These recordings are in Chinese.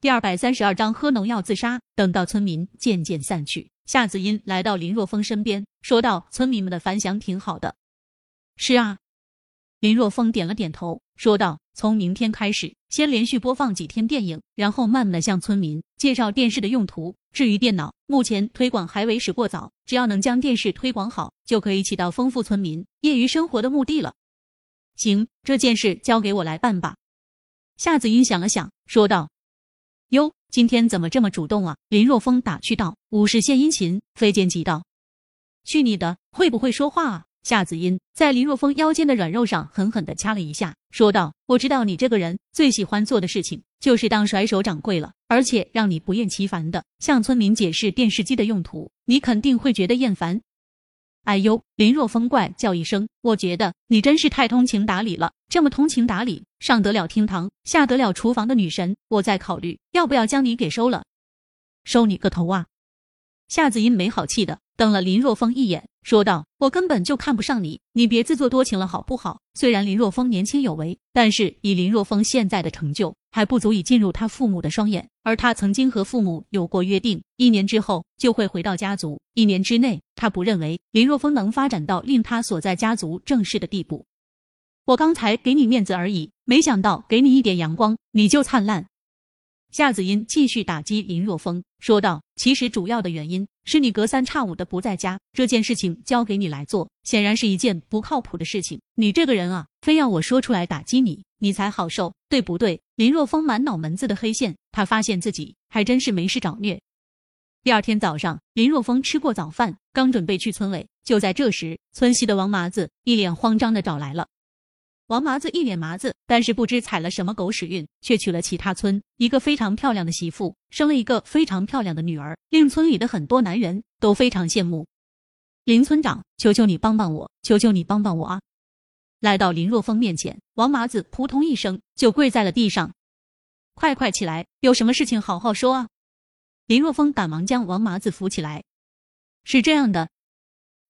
第二百三十二章喝农药自杀。等到村民渐渐散去，夏子音来到林若风身边，说道：“村民们的反响挺好的。”“是啊。”林若风点了点头，说道：“从明天开始，先连续播放几天电影，然后慢慢的向村民介绍电视的用途。至于电脑，目前推广还为时过早，只要能将电视推广好，就可以起到丰富村民业余生活的目的了。”“行，这件事交给我来办吧。”夏子音想了想，说道。哟，今天怎么这么主动啊？林若风打趣道。无事献殷勤，非奸即盗。去你的，会不会说话啊？夏子音在林若风腰间的软肉上狠狠的掐了一下，说道：“我知道你这个人最喜欢做的事情就是当甩手掌柜了，而且让你不厌其烦的向村民解释电视机的用途，你肯定会觉得厌烦。”哎呦！林若风怪叫一声，我觉得你真是太通情达理了。这么通情达理，上得了厅堂，下得了厨房的女神，我在考虑要不要将你给收了。收你个头啊！夏子音没好气的瞪了林若风一眼，说道：“我根本就看不上你，你别自作多情了好不好？”虽然林若风年轻有为，但是以林若风现在的成就，还不足以进入他父母的双眼。而他曾经和父母有过约定，一年之后就会回到家族，一年之内，他不认为林若风能发展到令他所在家族正视的地步。我刚才给你面子而已，没想到给你一点阳光，你就灿烂。夏子音继续打击林若风，说道：“其实主要的原因是你隔三差五的不在家，这件事情交给你来做，显然是一件不靠谱的事情。你这个人啊，非要我说出来打击你，你才好受，对不对？”林若风满脑门子的黑线，他发现自己还真是没事找虐。第二天早上，林若风吃过早饭，刚准备去村委，就在这时，村西的王麻子一脸慌张的找来了。王麻子一脸麻子，但是不知踩了什么狗屎运，却娶了其他村一个非常漂亮的媳妇，生了一个非常漂亮的女儿，令村里的很多男人都非常羡慕。林村长，求求你帮帮我，求求你帮帮我啊！来到林若风面前，王麻子扑通一声就跪在了地上。快快起来，有什么事情好好说啊！林若风赶忙将王麻子扶起来。是这样的。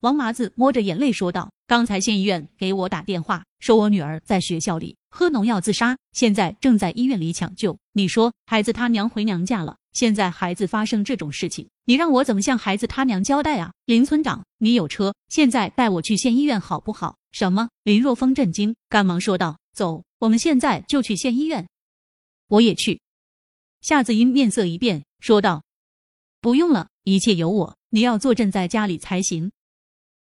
王麻子摸着眼泪说道：“刚才县医院给我打电话，说我女儿在学校里喝农药自杀，现在正在医院里抢救。你说孩子他娘回娘家了，现在孩子发生这种事情，你让我怎么向孩子他娘交代啊？”林村长，你有车，现在带我去县医院好不好？什么？林若风震惊，赶忙说道：“走，我们现在就去县医院。”我也去。夏子英面色一变，说道：“不用了，一切有我，你要坐镇在家里才行。”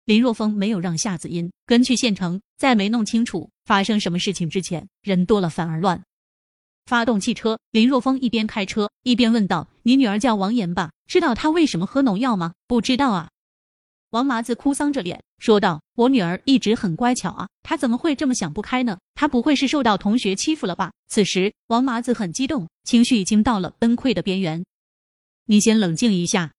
林若风没有让夏子音跟去县城，在没弄清楚发生什么事情之前，人多了反而乱。发动汽车，林若风一边开车一边问道：“你女儿叫王岩吧？知道她为什么喝农药吗？”“不知道啊。”王麻子哭丧着脸说道：“我女儿一直很乖巧啊，她怎么会这么想不开呢？她不会是受到同学欺负了吧？”此时，王麻子很激动，情绪已经到了崩溃的边缘。你先冷静一下。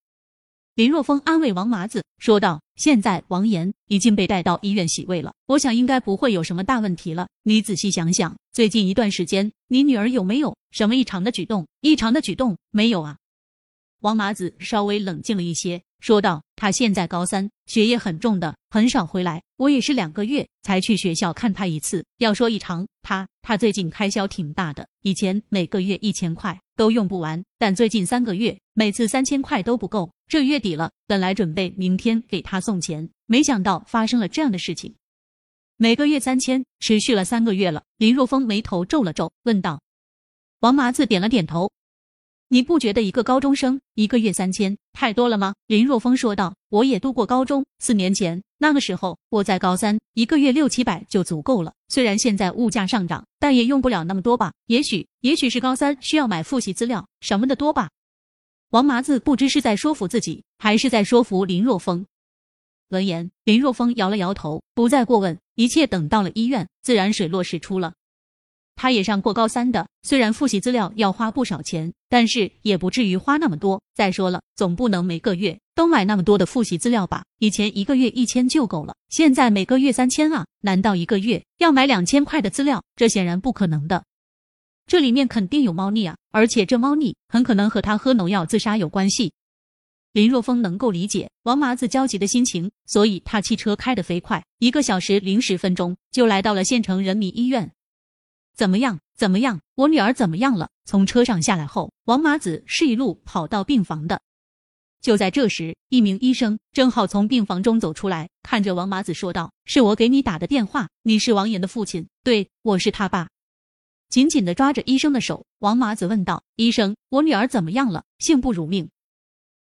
林若风安慰王麻子说道：“现在王岩已经被带到医院洗胃了，我想应该不会有什么大问题了。你仔细想想，最近一段时间你女儿有没有什么异常的举动？异常的举动没有啊？”王麻子稍微冷静了一些。说道：“他现在高三，学业很重的，很少回来。我也是两个月才去学校看他一次。要说异常，他他最近开销挺大的，以前每个月一千块都用不完，但最近三个月每次三千块都不够。这月底了，本来准备明天给他送钱，没想到发生了这样的事情。每个月三千，持续了三个月了。”林若风眉头皱了皱，问道：“王麻子点了点头。”你不觉得一个高中生一个月三千太多了吗？林若风说道。我也读过高中，四年前那个时候我在高三，一个月六七百就足够了。虽然现在物价上涨，但也用不了那么多吧？也许，也许是高三需要买复习资料什么的多吧？王麻子不知是在说服自己，还是在说服林若风。闻言，林若风摇了摇头，不再过问。一切等到了医院，自然水落石出了。他也上过高三的，虽然复习资料要花不少钱，但是也不至于花那么多。再说了，总不能每个月都买那么多的复习资料吧？以前一个月一千就够了，现在每个月三千啊！难道一个月要买两千块的资料？这显然不可能的。这里面肯定有猫腻啊！而且这猫腻很可能和他喝农药自杀有关系。林若风能够理解王麻子焦急的心情，所以他汽车开得飞快，一个小时零十分钟就来到了县城人民医院。怎么样？怎么样？我女儿怎么样了？从车上下来后，王麻子是一路跑到病房的。就在这时，一名医生正好从病房中走出来，看着王麻子说道：“是我给你打的电话，你是王岩的父亲？对，我是他爸。”紧紧的抓着医生的手，王麻子问道：“医生，我女儿怎么样了？幸不辱命？”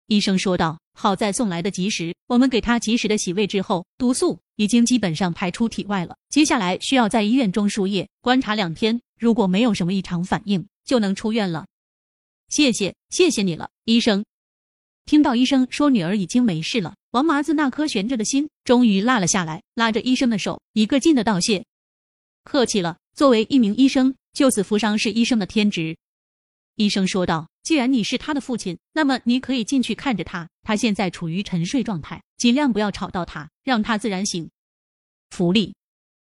医生说道：“好在送来的及时，我们给他及时的洗胃之后，毒素已经基本上排出体外了。接下来需要在医院中输液观察两天，如果没有什么异常反应，就能出院了。”谢谢，谢谢你了，医生。听到医生说女儿已经没事了，王麻子那颗悬着的心终于落了下来，拉着医生的手，一个劲的道谢：“客气了，作为一名医生，救死扶伤是医生的天职。”医生说道：“既然你是他的父亲，那么你可以进去看着他。他现在处于沉睡状态，尽量不要吵到他，让他自然醒。”福利。